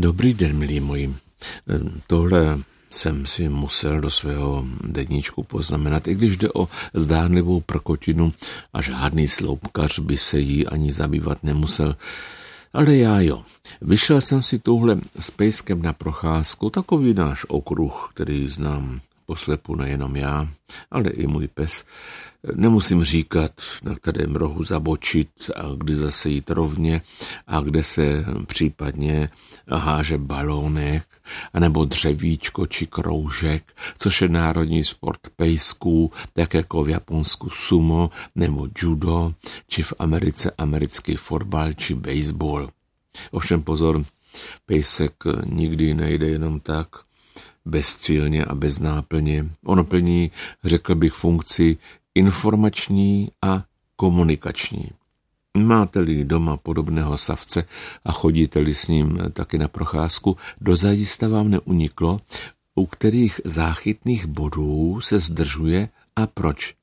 Dobrý den, milí moji. Tohle jsem si musel do svého deníčku poznamenat, i když jde o zdánlivou prkotinu a žádný sloupkař by se jí ani zabývat nemusel. Ale já jo. Vyšel jsem si touhle s pejskem na procházku, takový náš okruh, který znám poslepu nejenom já, ale i můj pes. Nemusím říkat, na kterém rohu zabočit a kdy zase jít rovně a kde se případně háže balónek, anebo dřevíčko či kroužek, což je národní sport pejsků, tak jako v Japonsku sumo nebo judo, či v Americe americký fotbal či baseball. Ovšem pozor, pejsek nikdy nejde jenom tak, bezcílně a bez náplně. Ono plní, řekl bych, funkci informační a komunikační. Máte-li doma podobného savce a chodíte-li s ním taky na procházku, dozajista vám neuniklo, u kterých záchytných bodů se zdržuje a proč.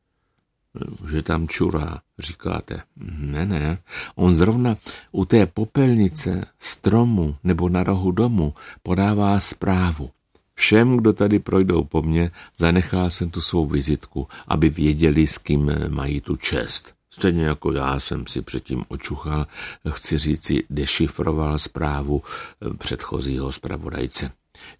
Že tam čurá, říkáte. Ne, ne, on zrovna u té popelnice, stromu nebo na rohu domu podává zprávu. Všem, kdo tady projdou po mně, zanechá jsem tu svou vizitku, aby věděli, s kým mají tu čest. Stejně jako já jsem si předtím očuchal, chci říci, dešifroval zprávu předchozího zpravodajce.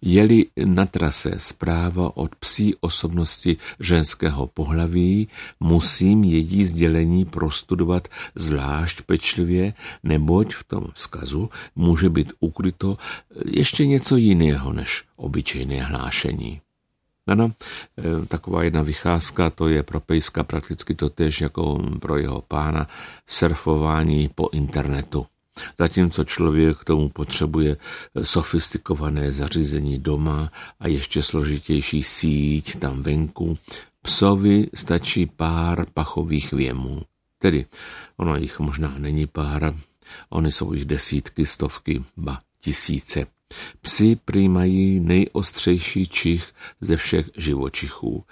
Je-li na trase zpráva od psí osobnosti ženského pohlaví, musím její sdělení prostudovat zvlášť pečlivě, neboť v tom vzkazu může být ukryto ještě něco jiného než obyčejné hlášení. Ano, e, taková jedna vycházka, to je pro pejska prakticky to tež jako pro jeho pána surfování po internetu. Zatímco člověk k tomu potřebuje sofistikované zařízení doma a ještě složitější síť tam venku, psovi stačí pár pachových věmů. Tedy ono jich možná není pár, oni jsou jich desítky, stovky, ba tisíce. Psi přijímají nejostřejší čich ze všech živočichů.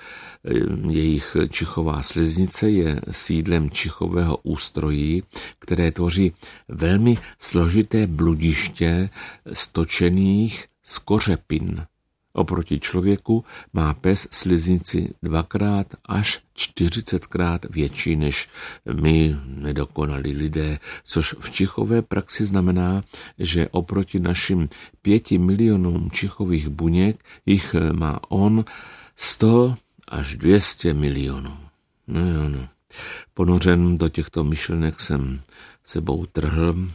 Jejich čichová sliznice je sídlem čichového ústrojí, které tvoří velmi složité bludiště stočených z kořepin. Oproti člověku má pes sliznici dvakrát až čtyřicetkrát větší než my, nedokonalí lidé, což v čichové praxi znamená, že oproti našim pěti milionům čichových buněk jich má on 100 až 200 milionů. No jo, no. Ponořen do těchto myšlenek jsem sebou trhl,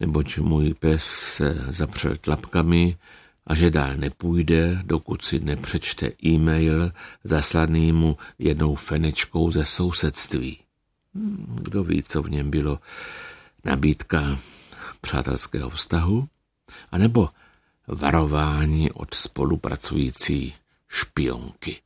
neboť můj pes se zapřel tlapkami, a že dál nepůjde, dokud si nepřečte e-mail zaslaný mu jednou fenečkou ze sousedství. Hmm, kdo ví, co v něm bylo nabídka přátelského vztahu, anebo varování od spolupracující špionky.